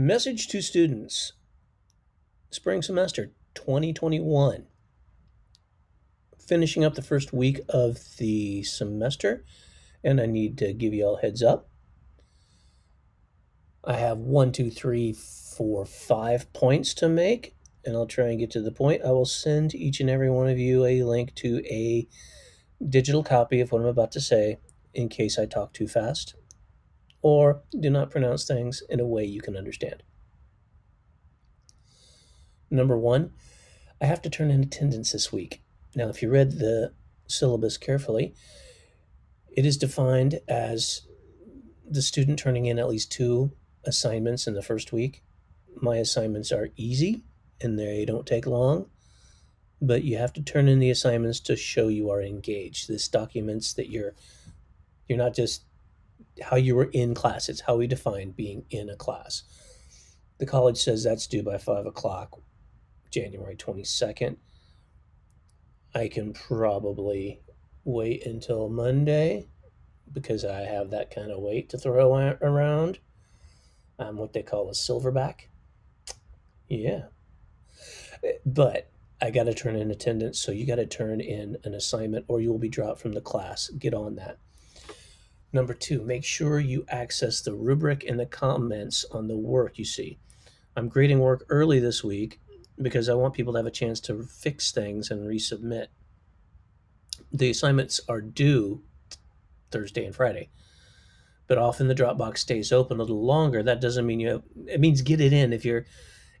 Message to students spring semester 2021. Finishing up the first week of the semester, and I need to give you all heads up. I have one, two, three, four, five points to make, and I'll try and get to the point. I will send each and every one of you a link to a digital copy of what I'm about to say in case I talk too fast or do not pronounce things in a way you can understand. Number one, I have to turn in attendance this week. Now, if you read the syllabus carefully, it is defined as the student turning in at least two assignments in the first week. My assignments are easy and they don't take long, but you have to turn in the assignments to show you are engaged. This documents that you're you're not just how you were in class. It's how we define being in a class. The college says that's due by five o'clock, January 22nd. I can probably wait until Monday because I have that kind of weight to throw around. I'm what they call a silverback. Yeah. But I got to turn in attendance, so you got to turn in an assignment or you will be dropped from the class. Get on that. Number two, make sure you access the rubric and the comments on the work you see. I'm grading work early this week because I want people to have a chance to fix things and resubmit. The assignments are due Thursday and Friday, but often the Dropbox stays open a little longer. That doesn't mean you have, it means get it in. If you're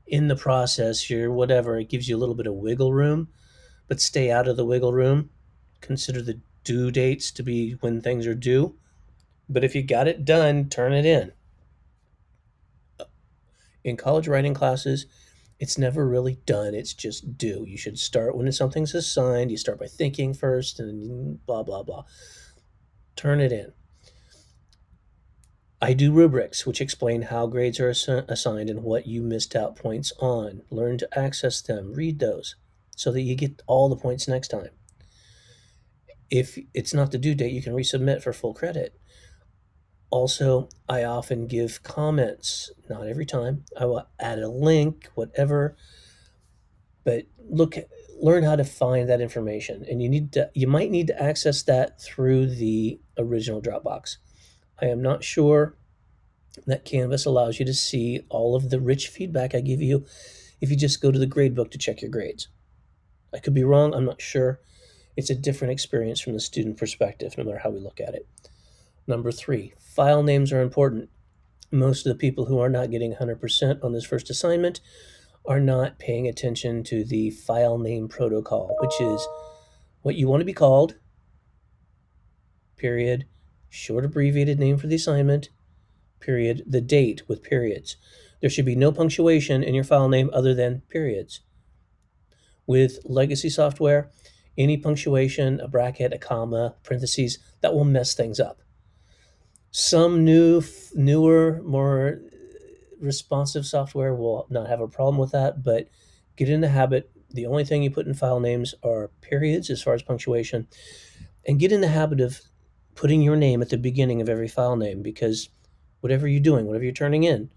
in the process, you're whatever, it gives you a little bit of wiggle room, but stay out of the wiggle room. Consider the due dates to be when things are due but if you got it done, turn it in. In college writing classes, it's never really done. It's just do. You should start when something's assigned. You start by thinking first and blah, blah, blah. Turn it in. I do rubrics, which explain how grades are assi- assigned and what you missed out points on. Learn to access them, read those, so that you get all the points next time. If it's not the due date, you can resubmit for full credit. Also, I often give comments, not every time. I will add a link, whatever. But look, learn how to find that information, and you need to. You might need to access that through the original Dropbox. I am not sure that Canvas allows you to see all of the rich feedback I give you if you just go to the gradebook to check your grades. I could be wrong. I'm not sure. It's a different experience from the student perspective, no matter how we look at it. Number three, file names are important. Most of the people who are not getting 100% on this first assignment are not paying attention to the file name protocol, which is what you want to be called, period, short abbreviated name for the assignment, period, the date with periods. There should be no punctuation in your file name other than periods. With legacy software, any punctuation, a bracket, a comma, parentheses, that will mess things up. Some new, newer, more responsive software will not have a problem with that, but get in the habit. The only thing you put in file names are periods as far as punctuation, and get in the habit of putting your name at the beginning of every file name because whatever you're doing, whatever you're turning in,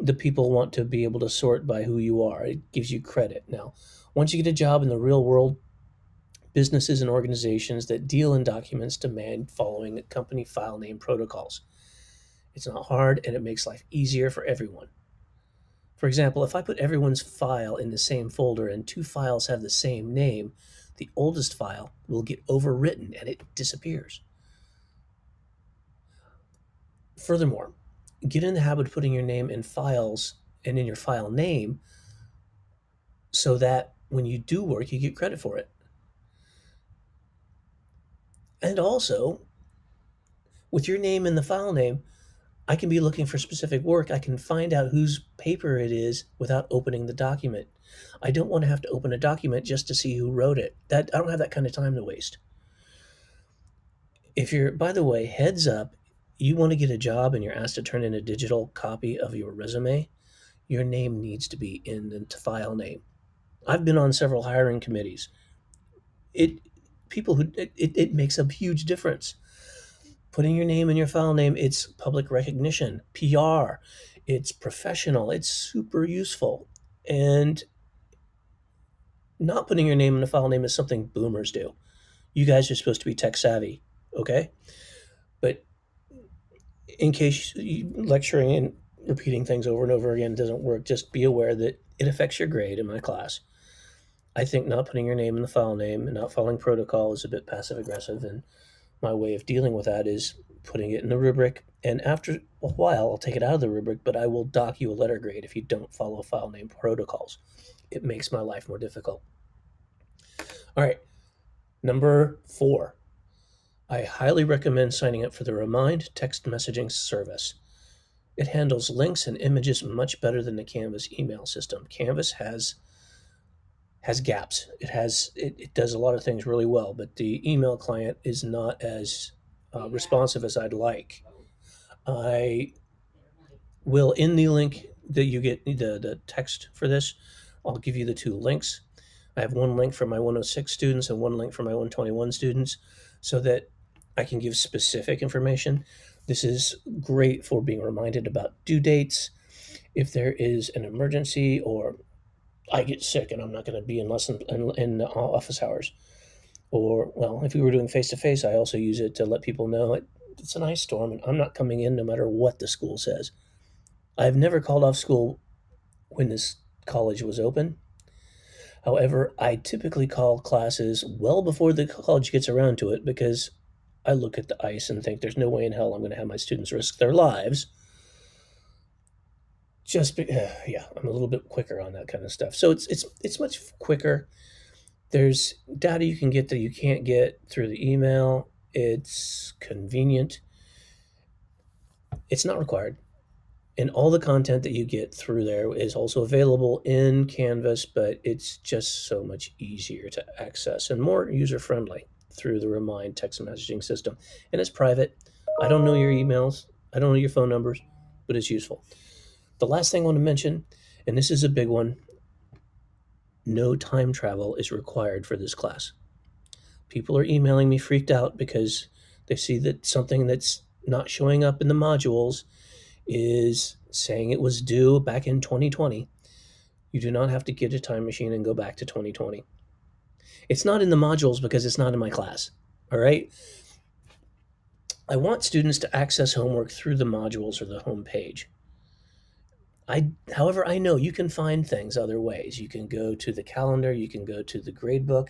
the people want to be able to sort by who you are. It gives you credit. Now, once you get a job in the real world, businesses and organizations that deal in documents demand following company file name protocols. It's not hard and it makes life easier for everyone. For example, if I put everyone's file in the same folder and two files have the same name, the oldest file will get overwritten and it disappears. Furthermore, get in the habit of putting your name in files and in your file name so that when you do work, you get credit for it. And also, with your name in the file name, I can be looking for specific work. I can find out whose paper it is without opening the document. I don't want to have to open a document just to see who wrote it. That I don't have that kind of time to waste. If you're by the way, heads up, you want to get a job and you're asked to turn in a digital copy of your resume, your name needs to be in the file name. I've been on several hiring committees. It people who it, it makes a huge difference putting your name in your file name, it's public recognition, PR, it's professional, it's super useful. And not putting your name in a file name is something boomers do. You guys are supposed to be tech savvy, okay? But in case lecturing and repeating things over and over again doesn't work, just be aware that it affects your grade in my class. I think not putting your name in the file name and not following protocol is a bit passive aggressive, and my way of dealing with that is putting it in the rubric. And after a while, I'll take it out of the rubric, but I will dock you a letter grade if you don't follow file name protocols. It makes my life more difficult. All right, number four. I highly recommend signing up for the Remind text messaging service. It handles links and images much better than the Canvas email system. Canvas has has gaps. It has it, it does a lot of things really well, but the email client is not as uh, responsive as I'd like. I will in the link that you get the the text for this. I'll give you the two links. I have one link for my 106 students and one link for my 121 students, so that I can give specific information. This is great for being reminded about due dates. If there is an emergency or I get sick and I'm not going to be in lesson in, in office hours. Or, well, if we were doing face to face, I also use it to let people know it, it's an ice storm and I'm not coming in no matter what the school says. I've never called off school when this college was open. However, I typically call classes well before the college gets around to it because I look at the ice and think there's no way in hell I'm going to have my students risk their lives just be, uh, yeah, I'm a little bit quicker on that kind of stuff. So it's it's it's much quicker. There's data you can get that you can't get through the email. It's convenient. It's not required. And all the content that you get through there is also available in Canvas, but it's just so much easier to access and more user friendly through the Remind text messaging system. And it's private. I don't know your emails, I don't know your phone numbers, but it's useful. The last thing I want to mention, and this is a big one no time travel is required for this class. People are emailing me freaked out because they see that something that's not showing up in the modules is saying it was due back in 2020. You do not have to get a time machine and go back to 2020. It's not in the modules because it's not in my class. All right. I want students to access homework through the modules or the home page. I, however, I know you can find things other ways. You can go to the calendar, you can go to the gradebook.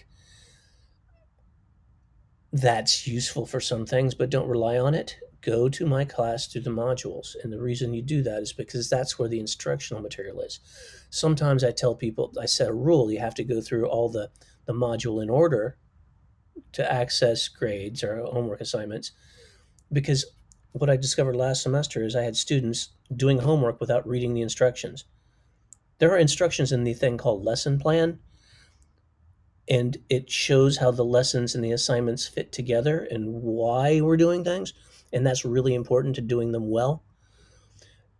That's useful for some things, but don't rely on it. Go to my class through the modules. And the reason you do that is because that's where the instructional material is. Sometimes I tell people, I set a rule, you have to go through all the, the module in order to access grades or homework assignments because what I discovered last semester is I had students doing homework without reading the instructions. There are instructions in the thing called lesson plan, and it shows how the lessons and the assignments fit together and why we're doing things. And that's really important to doing them well.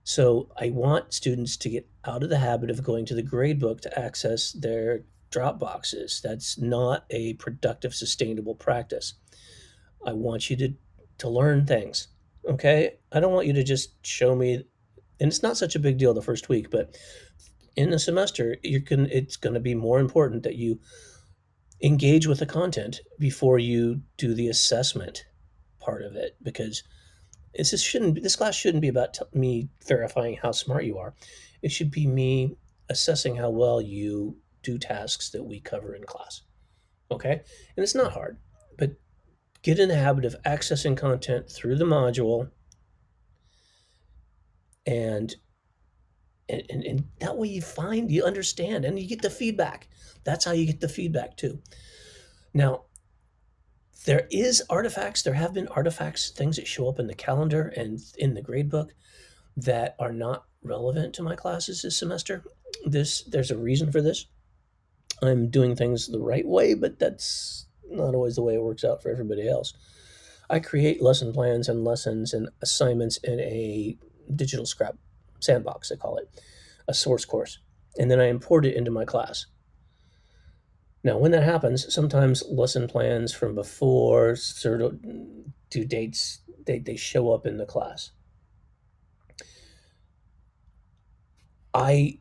So I want students to get out of the habit of going to the gradebook to access their drop boxes. That's not a productive, sustainable practice. I want you to, to learn things. Okay. I don't want you to just show me, and it's not such a big deal the first week, but in the semester, you can, it's going to be more important that you engage with the content before you do the assessment part of it because this shouldn't this class shouldn't be about t- me verifying how smart you are. It should be me assessing how well you do tasks that we cover in class okay? And it's not hard get in the habit of accessing content through the module and and, and, and that way you find you understand and you get the feedback. That's how you get the feedback too. Now there is artifacts there have been artifacts things that show up in the calendar and in the gradebook that are not relevant to my classes this semester. This there's a reason for this. I'm doing things the right way but that's not always the way it works out for everybody else. I create lesson plans and lessons and assignments in a digital scrap sandbox, I call it, a source course. And then I import it into my class. Now, when that happens, sometimes lesson plans from before sort of due dates they, they show up in the class. I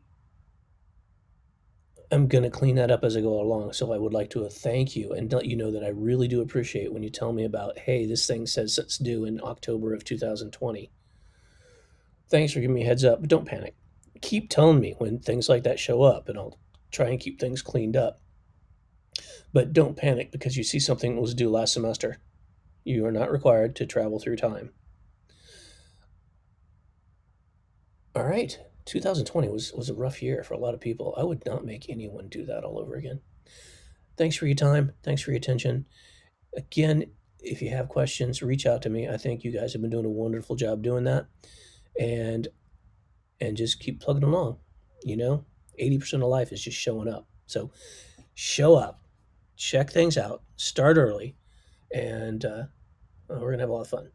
am going to clean that up as I go along. So I would like to uh, thank you and let you know that I really do appreciate when you tell me about, hey, this thing says it's due in October of 2020. Thanks for giving me a heads up, but don't panic. Keep telling me when things like that show up, and I'll try and keep things cleaned up. But don't panic because you see something was due last semester. You are not required to travel through time. All right. 2020 was, was a rough year for a lot of people. I would not make anyone do that all over again. Thanks for your time. Thanks for your attention. Again, if you have questions, reach out to me. I think you guys have been doing a wonderful job doing that. And and just keep plugging along. You know, 80% of life is just showing up. So show up, check things out, start early, and uh, we're going to have a lot of fun.